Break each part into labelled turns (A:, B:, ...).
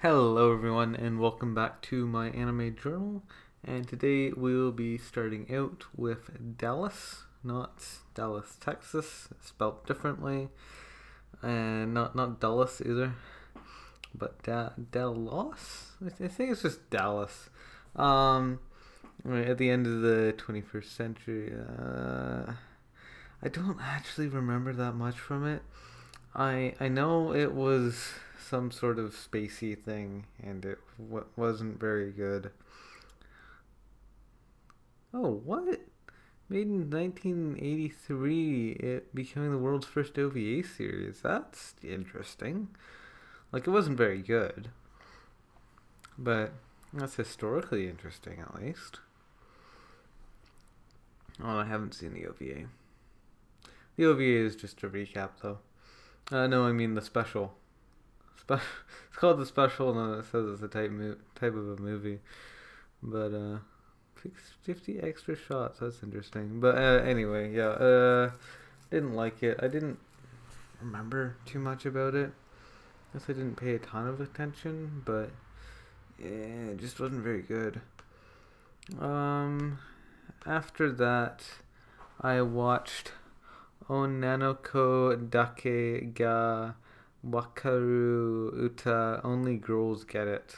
A: Hello, everyone, and welcome back to my anime journal. And today we will be starting out with Dallos, not Dallas, Texas, spelled differently, and not not Dallas either, but da- Dallas. I th- I think it's just Dallos. Um, at the end of the 21st century. Uh, I don't actually remember that much from it. I I know it was some sort of spacey thing, and it wasn't very good. Oh, what? Made in 1983, it becoming the world's first OVA series. That's interesting. Like, it wasn't very good, but that's historically interesting, at least. Oh, I haven't seen the OVA. The OVA is just a recap, though. Uh, no, I mean the special. Spe- it's called the special, and it says it's a type mo- type of a movie. But uh, fifty extra shots. That's interesting. But uh, anyway, yeah. Uh, didn't like it. I didn't remember too much about it. I Guess I didn't pay a ton of attention, but yeah, it just wasn't very good. Um, after that, I watched Onnanoko Dake ga Wakaru Uta Only Girls Get It.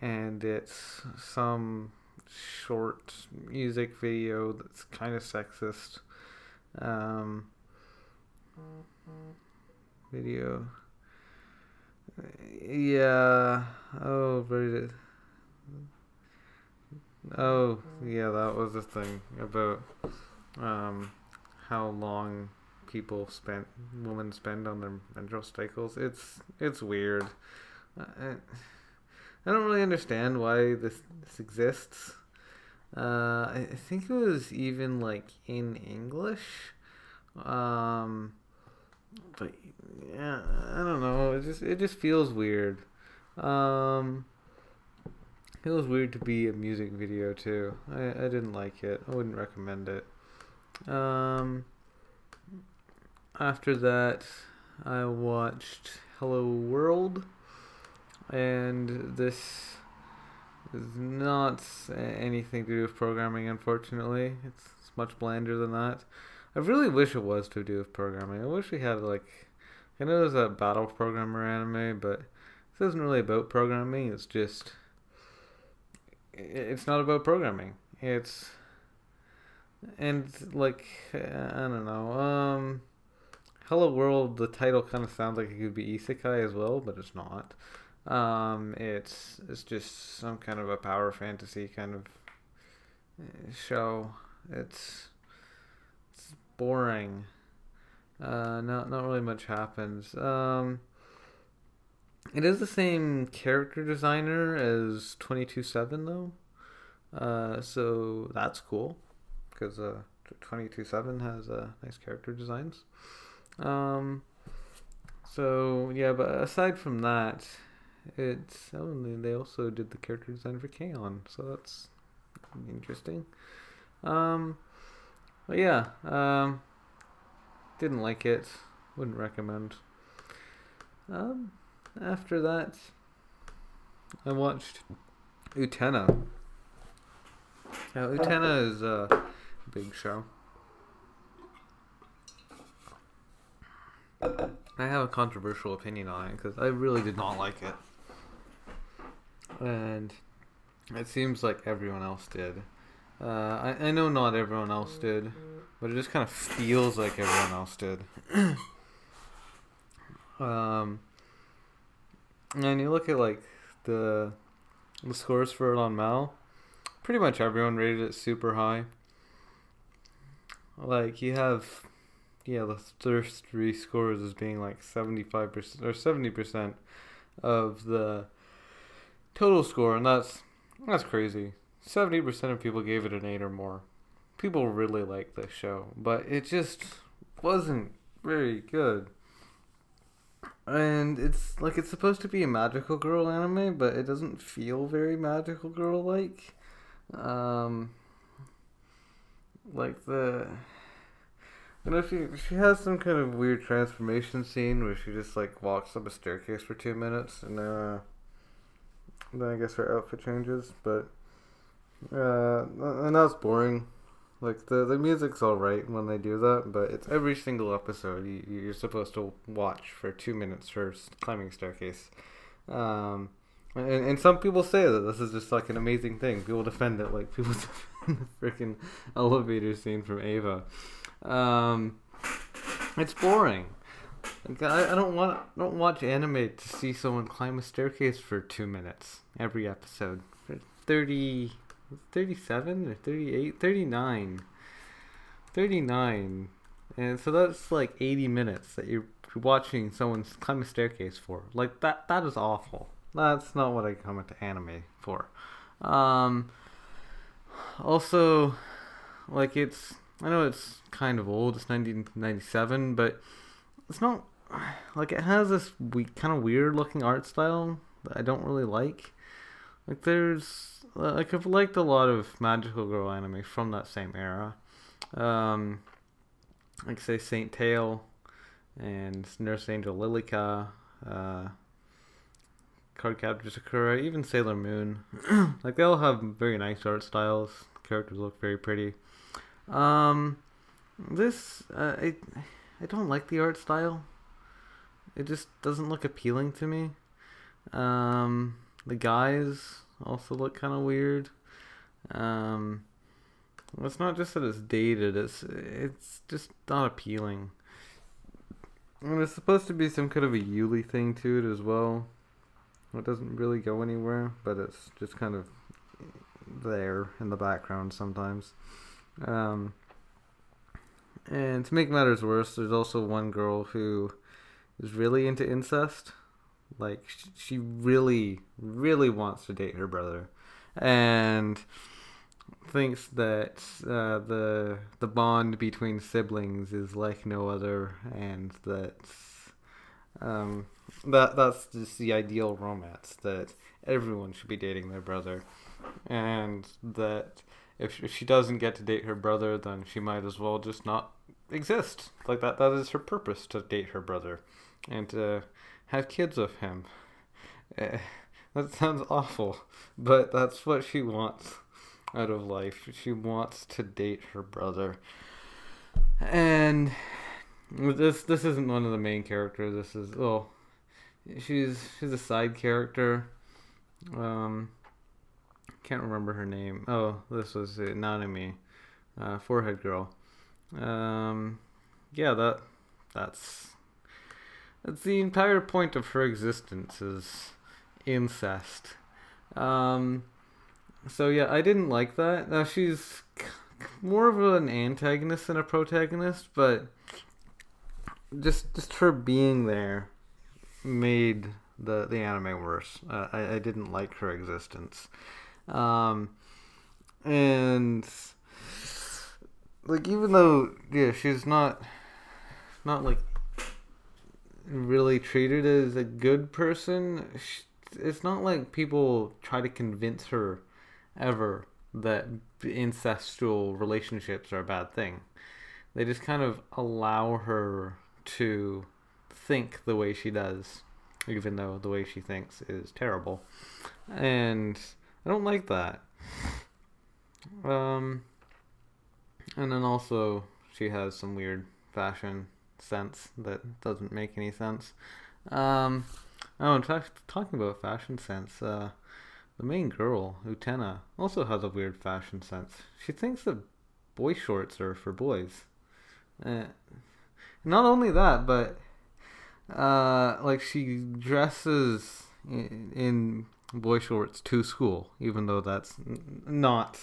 A: And it's some short music video that's kind of sexist. Um, video. Yeah. Oh, very. Oh, yeah, that was the thing about um, how long people spend women spend on their menstrual cycles. It's it's weird. I, I don't really understand why this this exists. Uh, I think it was even like in English. Um, but yeah, I don't know. It just it just feels weird. Um, it was weird to be a music video too. I I didn't like it. I wouldn't recommend it. Um, after that, I watched Hello World, and this is not anything to do with programming, unfortunately. It's, it's much blander than that. I really wish it was to do with programming. I wish we had, like, I know there's a battle programmer anime, but this isn't really about programming. It's just, it's not about programming. It's, and, like, I don't know, um, Hello World, the title kind of sounds like it could be isekai as well, but it's not. Um, it's it's just some kind of a power fantasy kind of uh, show. It's it's boring. Uh, not not really much happens. Um, it is the same character designer as Twenty Two Seven though. Uh, so that's cool because uh, Twenty Two Seven has uh, nice character designs. Um, so yeah, but aside from that, it's and they also did the character design for K-On, so that's interesting. Um, but yeah, um, didn't like it. Wouldn't recommend. Um, after that, I watched Utena. Now, Utena is a big show. I have a controversial opinion on it because I really did not like it. And it seems like everyone else did. Uh, I, I know not everyone else did, but it just kind of feels like everyone else did. um, and you look at like the the scores for it on Mal, pretty much everyone rated it super high. Like you have yeah, the three scores as being like 75% or 70% of the total score, and that's that's crazy. 70% of people gave it an 8 or more. People really like this show, but it just wasn't very good. And it's like it's supposed to be a magical girl anime, but it doesn't feel very magical girl like. Um like the you know, she she has some kind of weird transformation scene where she just like walks up a staircase for two minutes, and uh, then I guess her outfit changes, but uh, and that's boring. Like the the music's all right when they do that, but it's every single episode you, you're supposed to watch for two minutes for climbing staircase. Um, and, and some people say that this is just like an amazing thing. People defend it like people defend the freaking elevator scene from Eva. Um, it's boring. Like, I, I don't want I don't watch anime to see someone climb a staircase for two minutes every episode. 30, 37 or 38, 39. 39. And so that's like 80 minutes that you're watching someone climb a staircase for. Like that that is awful. That's not what I come into anime for. Um also like it's I know it's kind of old, it's 1997, but it's not like it has this we kind of weird looking art style that I don't really like. Like there's like I've liked a lot of magical girl anime from that same era. Um, like say Saint Tail and Nurse Angel Lilica, uh, Cardcaptor Sakura, even Sailor Moon. like they all have very nice art styles. Characters look very pretty. Um, this uh, I I don't like the art style. It just doesn't look appealing to me. Um, the guys also look kind of weird. Um, it's not just that it's dated; it's it's just not appealing. And it's supposed to be some kind of a Yuri thing to it as well. It doesn't really go anywhere, but it's just kind of there in the background sometimes. Um, and to make matters worse, there's also one girl who is really into incest. Like she really, really wants to date her brother, and thinks that uh, the the bond between siblings is like no other, and that um, that that's just the ideal romance that everyone should be dating their brother, and that if if she doesn't get to date her brother, then she might as well just not exist. Like that that is her purpose to date her brother, and to have kids with him. Eh, that sounds awful, but that's what she wants out of life. She wants to date her brother. And this this isn't one of the main characters. This is oh, she's she's a side character. Um, can't remember her name. Oh, this was uh, Nanami, uh, forehead girl. Um, yeah, that that's that's the entire point of her existence is incest. Um, so yeah, I didn't like that. Now she's more of an antagonist than a protagonist, but just just her being there made the the anime worse. Uh, I I didn't like her existence, um, and like even though yeah she's not not like really treated as a good person. She, it's not like people try to convince her ever that incestual relationships are a bad thing. They just kind of allow her to think the way she does, even though the way she thinks is terrible. And I don't like that. Um, and then also, she has some weird fashion sense that doesn't make any sense. Um, oh, and t- talking about fashion sense, uh, the main girl, Utena, also has a weird fashion sense. She thinks that boy shorts are for boys. Uh, not only that, but uh, like she dresses in, in boy shorts to school, even though that's n- not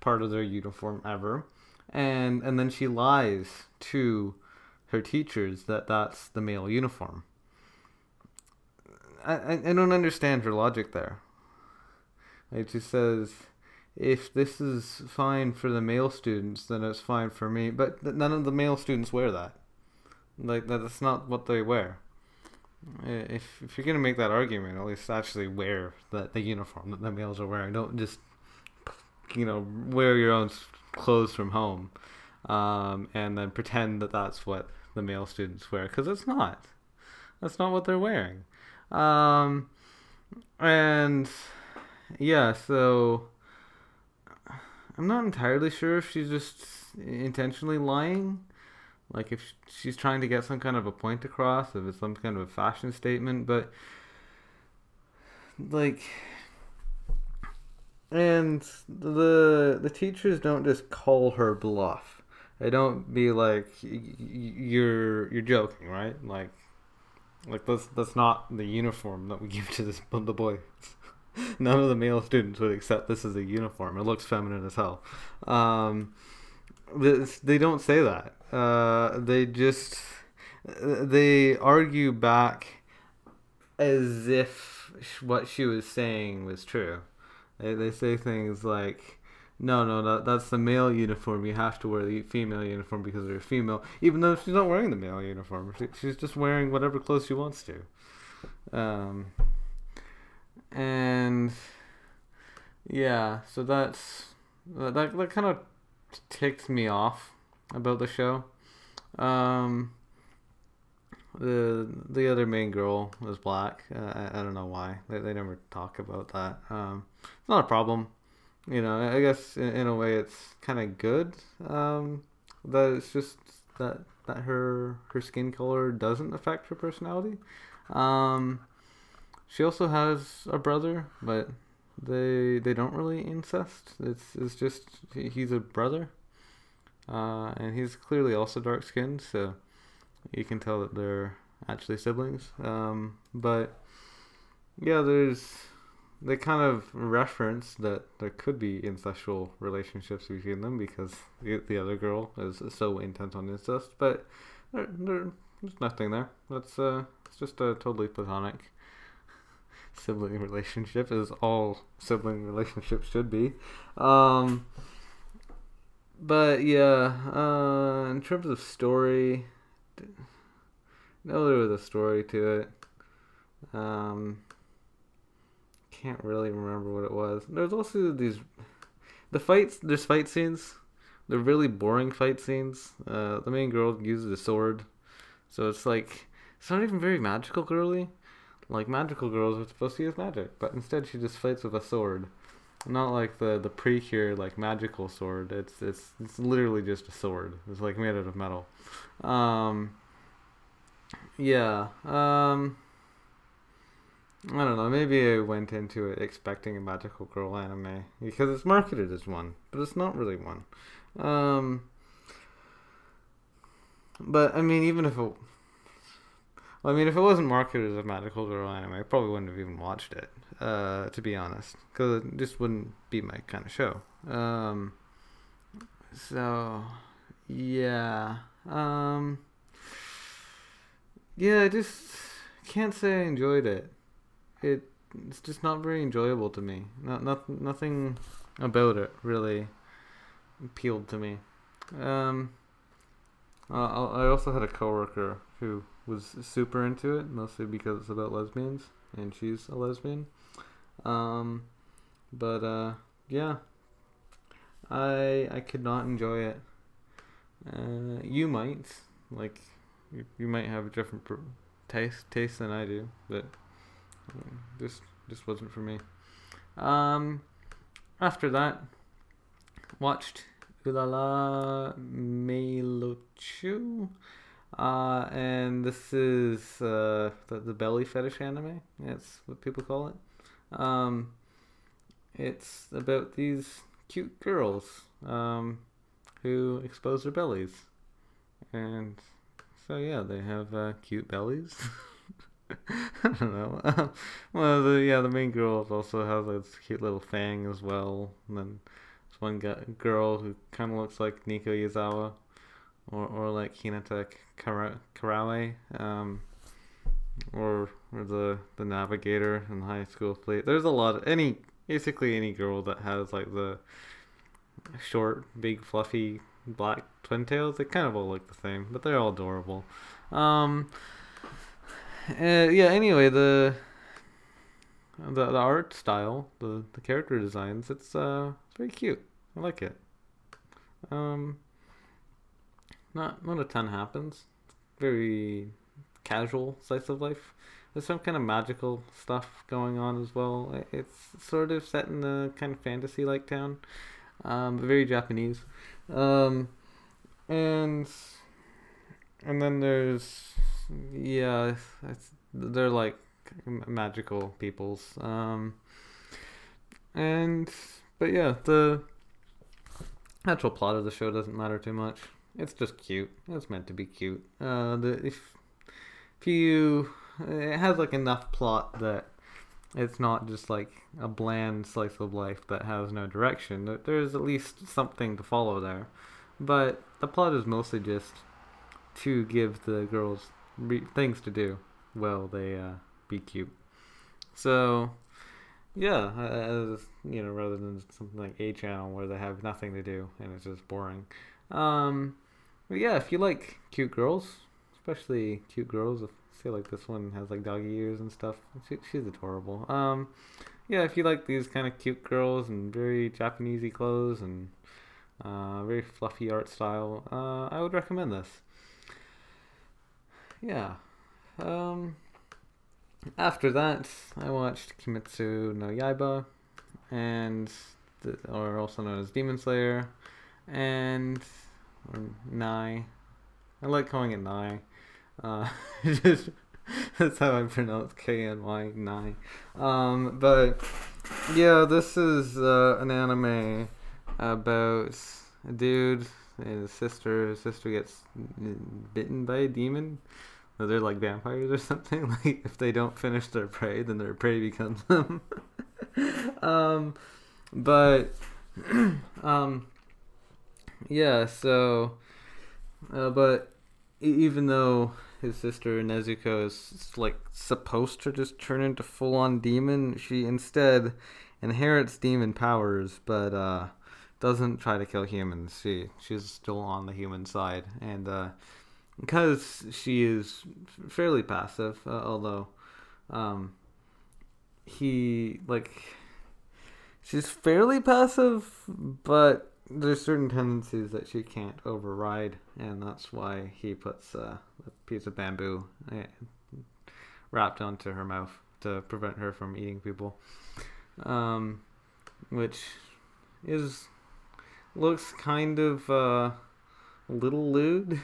A: part of their uniform ever. And and then she lies to her teachers that that's the male uniform. I, I, I don't understand her logic there. Just says if this is fine for the male students, then it's fine for me. But none of the male students wear that. Like that's not what they wear. If if you're gonna make that argument, at least actually wear the the uniform that the males are wearing. Don't just you know wear your own clothes from home, um, and then pretend that that's what the male students wear because it's not. That's not what they're wearing. Um, and yeah, so I'm not entirely sure if she's just intentionally lying. Like if she's trying to get some kind of a point across, if it's some kind of a fashion statement, but like and the the teachers don't just call her bluff. They don't be like you're you're joking, right? Like like that's that's not the uniform that we give to this the boys. None of the male students would accept this as a uniform. It looks feminine as hell. Um, they don't say that. Uh, they just they argue back as if what she was saying was true. They, they say things like, no, no, that, that's the male uniform. You have to wear the female uniform because you're female, even though she's not wearing the male uniform. She, she's just wearing whatever clothes she wants to. Um, and yeah, so that's that. That kind of ticked me off about the show. Um, the the other main girl was black. Uh, I, I don't know why. They, they never talk about that. Um, it's not a problem. You know, I guess in, in a way it's kind of good. Um, that it's just that that her her skin color doesn't affect her personality. Um, she also has a brother, but they they don't really incest. It's it's just he's a brother, uh, and he's clearly also dark skinned, so you can tell that they're actually siblings. Um, but yeah, there's they kind of reference that there could be incestual relationships between them because the, the other girl is so intent on incest, but there, there, there's nothing there. That's uh, it's just a totally platonic sibling relationship, as all sibling relationships should be. Um, but yeah, uh, in terms of story, no, there was a story to it. Um, can't really remember what it was. There's also these the fights. There's fight scenes. They're really boring fight scenes. Uh, the main girl uses a sword, so it's like it's not even very magical girly. Like magical girls are supposed to use magic, but instead she just fights with a sword. Not like the the precure like magical sword. It's it's it's literally just a sword. It's like made out of metal. Um, yeah. Um, I don't know. Maybe I went into it expecting a magical girl anime because it's marketed as one, but it's not really one. Um, but I mean, even if it, I mean, if it wasn't marketed as a magical anime, I probably wouldn't have even watched it. Uh, to be honest, because it just wouldn't be my kind of show. Um, so yeah. Um, yeah, I just can't say I enjoyed it it it's just not very enjoyable to me. Not, not nothing about it really appealed to me. Um, I also had a coworker who was super into it, mostly because it's about lesbians, and she's a lesbian. Um, but uh, yeah, I I could not enjoy it. Uh, you might like you, you might have a different taste taste than I do, but this this wasn't for me. Um, after that, watched Urara Meirochou. Uh, and this is uh, the, the belly fetish anime. That's what people call it. Um, it's about these cute girls um, who expose their bellies. And so, yeah, they have uh, cute bellies. I don't know. well, the yeah, the main girl also has this cute little fang as well. And then there's one girl who kind of looks like Nico Yazawa, or or like Hinata Karawe, um, or or the the navigator in high school fleet. There's a lot of any basically any girl that has like the short, big, fluffy black twin tails. They kind of all look the same, but they're all adorable. Um, uh, yeah. Anyway, the the the art style, the the character designs, it's uh it's very cute. I like it. Um, not not a ton happens. Very casual slice of life. there's some kind of magical stuff going on as well. It's sort of set in a kind of fantasy like town, um, very Japanese. Um, and and then there's yeah, they're like magical peoples. Um, and but yeah, the actual plot of the show doesn't matter too much. It's just cute. It's meant to be cute. Uh, the if if you it has like enough plot that it's not just like a bland slice of life that has no direction. There's at least something to follow there, but the plot is mostly just to give the girls things to do while they uh, be cute. So yeah, as you know, rather than something like A Channel where they have nothing to do and it's just boring. Um, but yeah, if you like cute girls, especially cute girls, I feel like this one has like doggy ears and stuff. She, she's adorable. Um, yeah, if you like these kind of cute girls and very Japanesey clothes and uh, very fluffy art style, uh, I would recommend this. Yeah. Um, after that, I watched Kimetsu no Yaiba, and the, or also known as Demon Slayer, and or Nai. I like calling it Nai. Uh, just that's how I pronounce K N Y Nai. Um, but yeah, this is uh, an anime about a dude and his sister. His sister gets bitten by a demon they're like vampires or something. Like if they don't finish their prey, then their prey becomes them. um, but um, yeah. So, uh, but even though his sister Nezuko is like supposed to just turn into full on demon, she instead inherits demon powers, but uh, doesn't try to kill humans. She she's still on the human side, and uh, because she is fairly passive, uh, although um, he like she's fairly passive, but there's certain tendencies that she can't override, and that's why he puts uh, a piece of bamboo uh, wrapped onto her mouth to prevent her from eating people, um, which is looks kind of uh, a little lewd.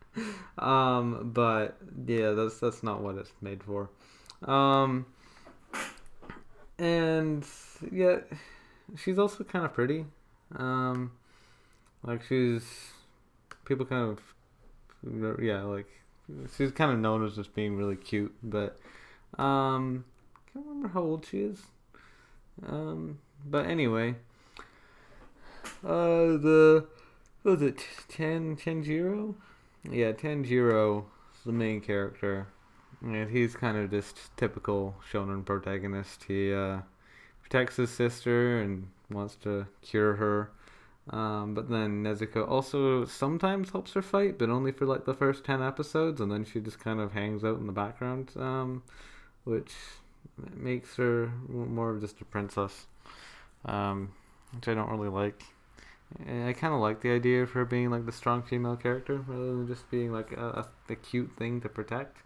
A: um, but yeah, that's that's not what it's made for. Um, and yeah, she's also kind of pretty. Um, like she's people kind of yeah, like she's kind of known as just being really cute, but um, I can't remember how old she is. Um, but anyway, uh, the was it ten ten zero? yeah, Tanjiro is the main character. And he's kind of just typical shonen protagonist. He uh, protects his sister and wants to cure her. Um, but then Nezuko also sometimes helps her fight, but only for like the first 10 episodes, and then she just kind of hangs out in the background, um, which makes her more of just a princess, um, which I don't really like. I kind of like the idea of her being like the strong female character rather than just being like a, a, cute thing to protect.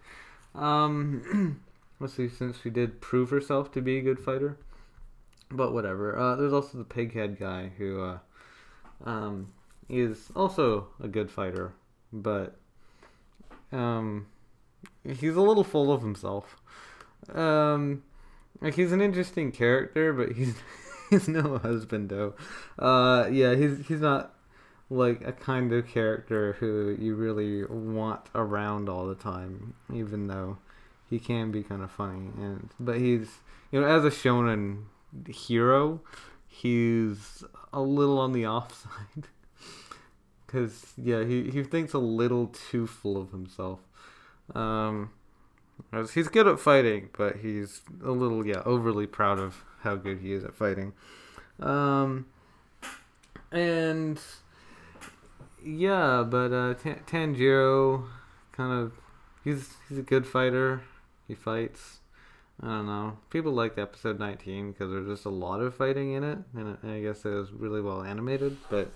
A: Um, mostly since she did prove herself to be a good fighter. But whatever. Uh, there's also the pighead guy who uh, um, is also a good fighter, but um, he's a little full of himself. Um, like he's an interesting character, but he's he's no husband though. Uh, yeah, he's he's not like a kind of character who you really want around all the time, even though he can be kind of funny. And but he's you know as a shonen hero, he's a little on the offside. Cause yeah, he he thinks a little too full of himself. Um, he's good at fighting, but he's a little yeah overly proud of how good he is at fighting. Um, and yeah, but uh, Tanjiro kind of he's he's a good fighter. He fights. I don't know. People liked episode 19 because there's just a lot of fighting in it, and I guess it was really well animated. But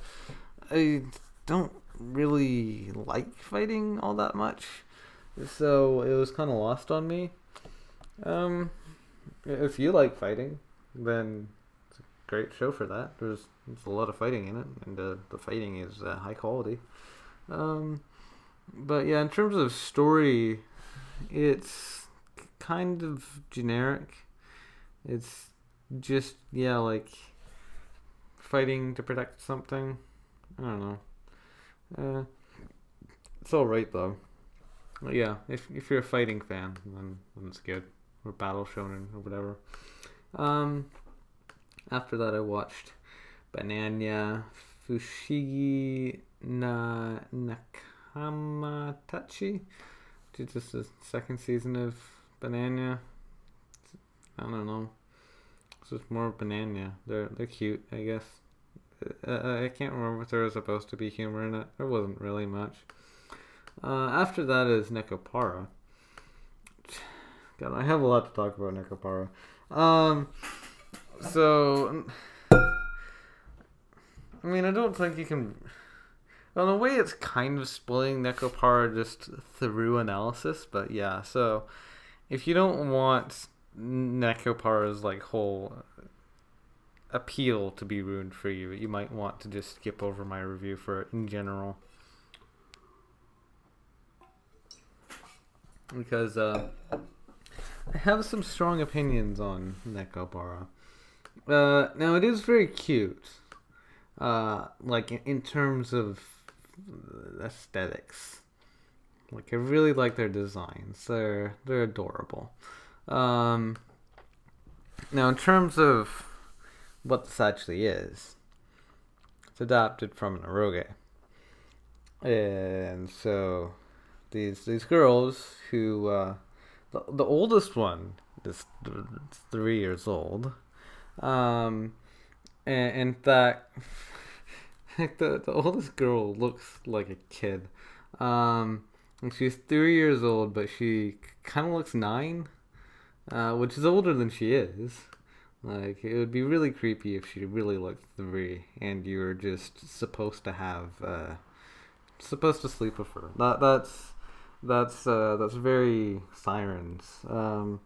A: I don't really like fighting all that much, so it was kind of lost on me. Um, if you like fighting, then it's a great show for that. There's, there's a lot of fighting in it, and uh, the fighting is uh, high quality. Um, but yeah, in terms of story, it's kind of generic. It's just yeah, like fighting to protect something. I don't know. Uh, it's all right though. But yeah, if if you're a fighting fan, then, then it's good. Or battle shonen or whatever. Um, after that, I watched Bananya Fushigi na Nakamatachi. It's just the second season of Bananya. I don't know. It's just more Bananya. They're they're cute, I guess. Uh, I can't remember if there was supposed to be humor in it. There wasn't really much. Uh, after that is Nekopara. God, I have a lot to talk about Nekopara. Um, so, I mean, I don't think you can. Well, in a way, it's kind of spoiling Nekopara just through analysis, but yeah. So, if you don't want Nekopara's like whole appeal to be ruined for you, you might want to just skip over my review for it in general. Because uh, I have some strong opinions on Nekopara. Uh, now, it is very cute. Uh, like, in, in terms of aesthetics. Like, I really like their designs. They're, they're adorable. Um, now, in terms of what this actually is, it's adapted from an eroge. And so these these girls who uh, the, the oldest one is three years old, um, and, and that the the oldest girl looks like a kid. Um, she's three years old, but she kind of looks nine uh, which is older than she is. Like it would be really creepy if she really looked three, and you were just supposed to have, uh, supposed to sleep with her. That that's that's uh, that's very sirens. Um,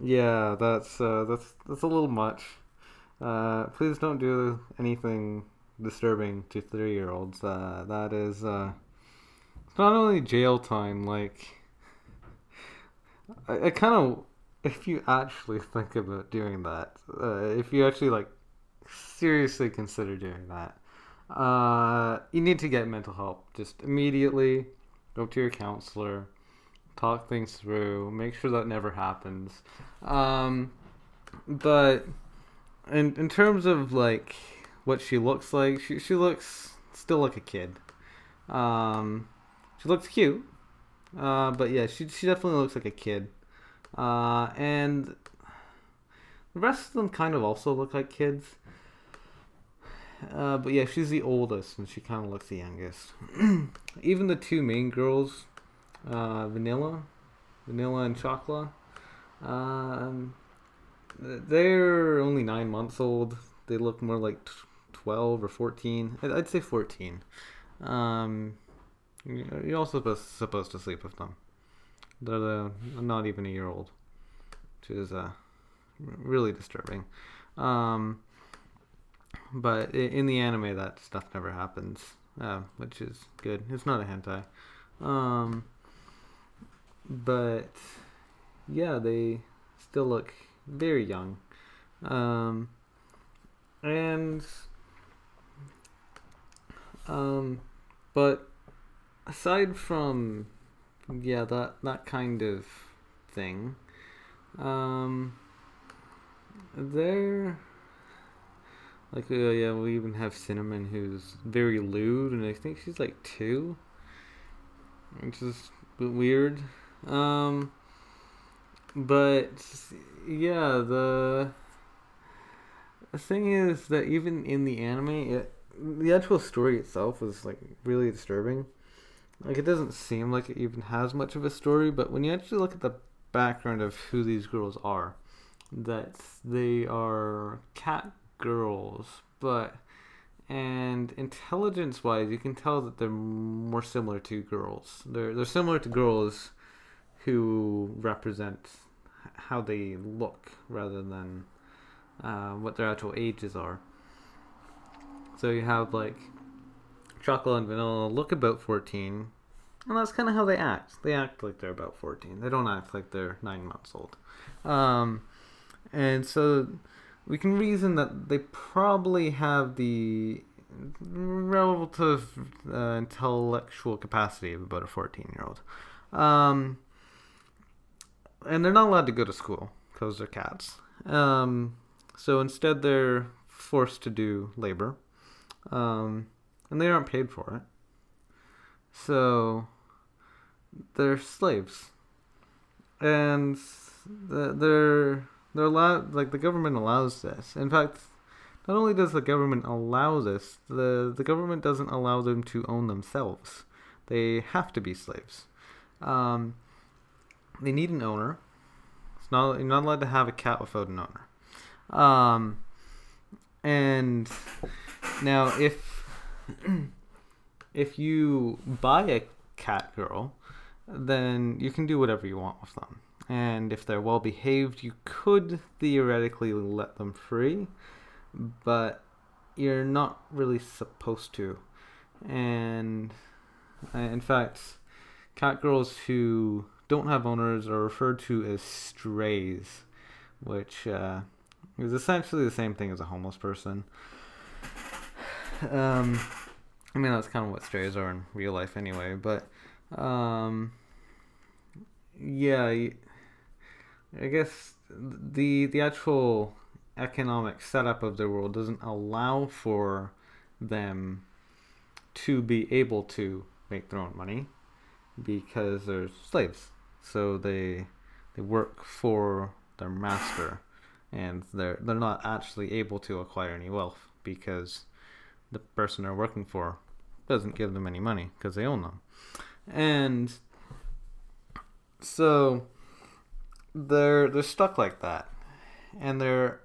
A: yeah, that's uh, that's that's a little much. Uh, please don't do anything disturbing to three year olds. Uh, that is not only jail time. Like I, I kind of if you actually think about doing that, uh, if you actually like seriously consider doing that, uh, you need to get mental help. Just immediately go to your counselor, talk things through, make sure that never happens. Um, but in in terms of like what she looks like, she she looks still like a kid. Um, she looks cute, uh, but yeah, she she definitely looks like a kid. Uh, and the rest of them kind of also look like kids. Uh, but yeah, she's the oldest, and she kind of looks the youngest. Even the two main girls, uh, Vanilla, Vanilla and Chocolate, um, they're only nine months old. They look more like twelve or fourteen. I'd say fourteen. Um, you're also supposed to sleep with them. They're not even a year old, which is uh, really disturbing. Um, but in the anime, that stuff never happens, uh, which is good. It's not a hentai. Um, but yeah, they still look very young. Um, and um, but aside from yeah, that that kind of thing. Um, there, like, uh, yeah, we even have Cinnamon, who's very lewd, and I think she's like two, which is weird. Um, but yeah, the thing is that even in the anime, it, the actual story itself was like really disturbing. Like it doesn't seem like it even has much of a story, but when you actually look at the background of who these girls are, that they are cat girls, but and intelligence wise, you can tell that they're more similar to girls. They're they're similar to girls who represent how they look rather than uh, what their actual ages are. So you have like chocolate and vanilla look about 14, and that's kind of how they act. They act like they're about 14. They don't act like they're nine months old. Um, and so we can reason that they probably have the relative uh, intellectual capacity of about a 14 year old. Um, and they're not allowed to go to school because they're cats. Um, so instead, they're forced to do labor. Um, and they aren't paid for it. So they're slaves. And they're they're allowed like the government allows this. In fact, not only does the government allow this, the the government doesn't allow them to own themselves. They have to be slaves. Um, they need an owner. It's not you're not allowed to have a cat without an owner. Um, and now if if you buy a cat girl, then you can do whatever you want with them. And if they're well behaved, you could theoretically let them free, but you're not really supposed to. And uh, in fact, cat girls who don't have owners are referred to as strays, which uh, is essentially the same thing as a homeless person. Um, I mean, that's kind of what strays are in real life anyway, but um, yeah, I guess the the actual economic setup of the world doesn't allow for them to be able to make their own money because they're slaves. So they they work for their master and they're they're not actually able to acquire any wealth because the person they're working for doesn't give them any money because they own them. And so they're they're stuck like that. And they're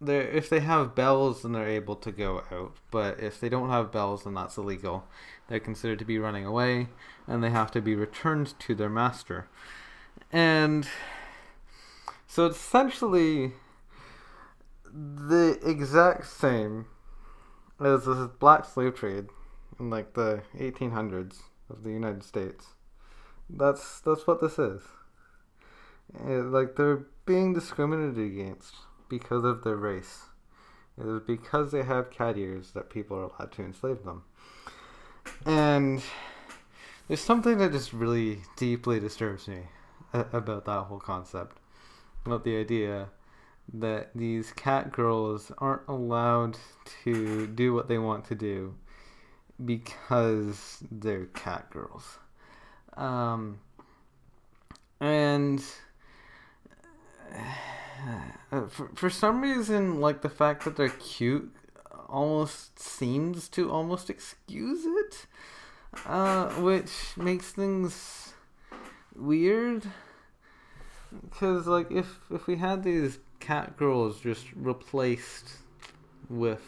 A: they if they have bells then they're able to go out, but if they don't have bells then that's illegal. They're considered to be running away and they have to be returned to their master. And so it's essentially the exact same as the black slave trade in like the 1800s of the United States. That's that's what this is. It, like they're being discriminated against because of their race. It is because they have cat ears that people are allowed to enslave them. And there's something that just really deeply disturbs me uh, about that whole concept. About the idea that these cat girls aren't allowed to do what they want to do because they're cat girls. Um, and uh, for, for some reason, like the fact that they're cute almost seems to almost excuse it, uh, which makes things weird. Because like if if we had these cat girls just replaced with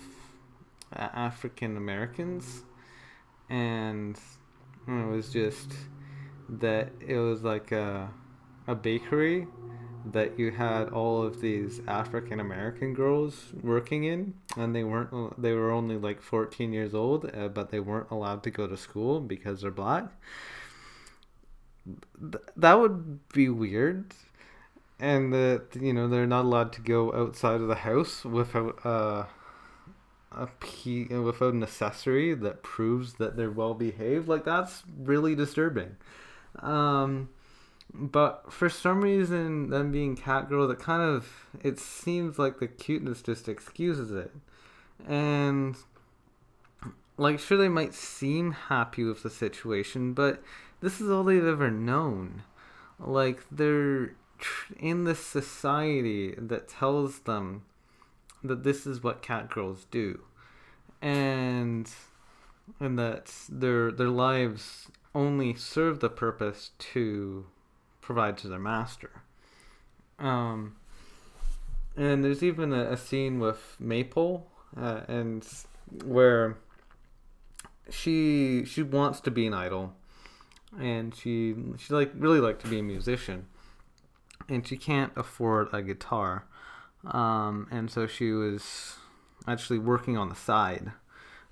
A: African Americans, and it was just that it was like a a bakery that you had all of these African American girls working in, and they weren't. They were only like fourteen years old, uh, but they weren't allowed to go to school because they're black. Th- that would be weird, and that you know they're not allowed to go outside of the house without uh, a p without an accessory that proves that they're well behaved. Like that's really disturbing. Um, but for some reason, them being cat girl, that kind of it seems like the cuteness just excuses it, and like sure they might seem happy with the situation, but this is all they've ever known. Like they're in this society that tells them that this is what cat girls do, and and that their their lives only serve the purpose to provide to their master. Um, and there's even a, a scene with Maple, uh, and where she she wants to be an idol, and she she like really like to be a musician, and she can't afford a guitar. Um, and so she was actually working on the side.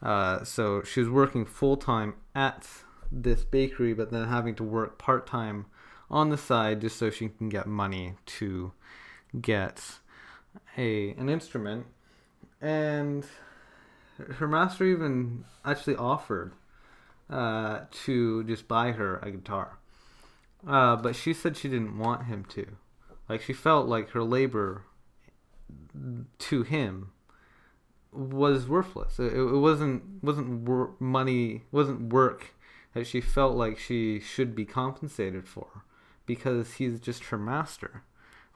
A: Uh, so she was working full time at this bakery, but then having to work part time on the side just so she can get money to get a an instrument. And her master even actually offered uh, to just buy her a guitar. Uh, but she said she didn't want him to. Like she felt like her labor to him was worthless. It, it wasn't wasn't wor- money, wasn't work that she felt like she should be compensated for because he's just her master.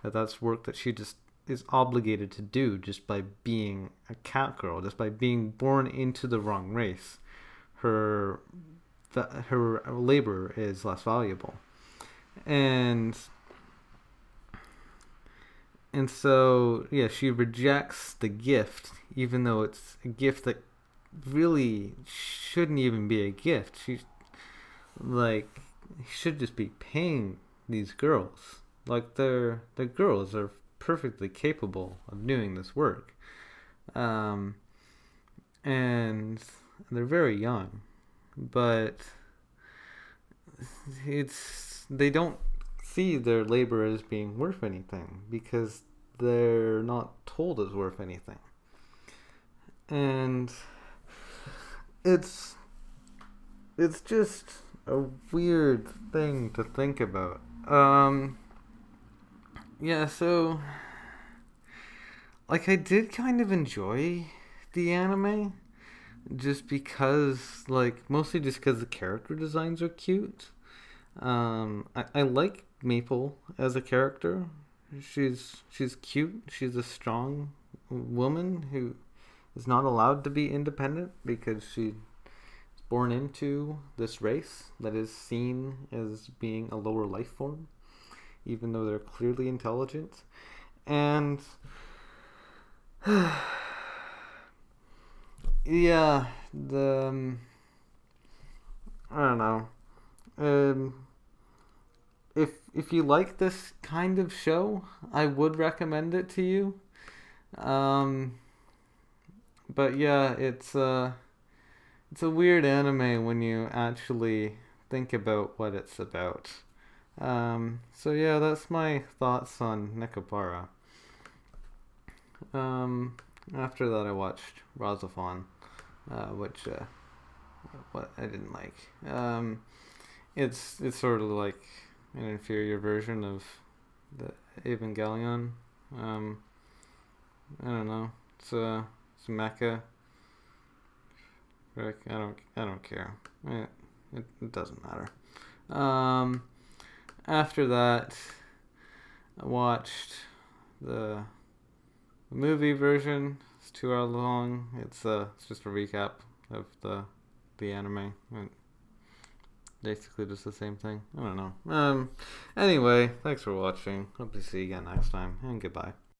A: That that's work that she just is obligated to do just by being a cat girl, just by being born into the wrong race. Her her labor is less valuable. And and so yeah, she rejects the gift even though it's a gift that really shouldn't even be a gift. She like should just be paying these girls. Like they're the girls are perfectly capable of doing this work. Um, and they're very young, but it's they don't see their labor as being worth anything because they're not told it's worth anything. And it's it's just a weird thing to think about. Um yeah, so like I did kind of enjoy the anime just because like mostly just because the character designs are cute. Um I, I like Maple as a character. She's she's cute. She's a strong woman who is not allowed to be independent because she's born into this race that is seen as being a lower life form even though they're clearly intelligent. And yeah, the um, I don't know. Um, if if you like this kind of show, I would recommend it to you. Um, but yeah, it's uh it's a weird anime when you actually think about what it's about. Um, so yeah, that's my thoughts on Nekopara. Um, after that, I watched RahXephon, uh, which uh, what I didn't like. Um, it's it's sort of like an inferior version of the Evangelion. Um, I don't know. It's a it's a mecha. I don't I don't care. It, it, it doesn't matter. Um, after that, I watched the, the movie version. It's two hours long. It's uh, it's just a recap of the the anime. It, basically just the same thing. I don't know. Um. Anyway, thanks for watching. Hope to see you again next time, and goodbye.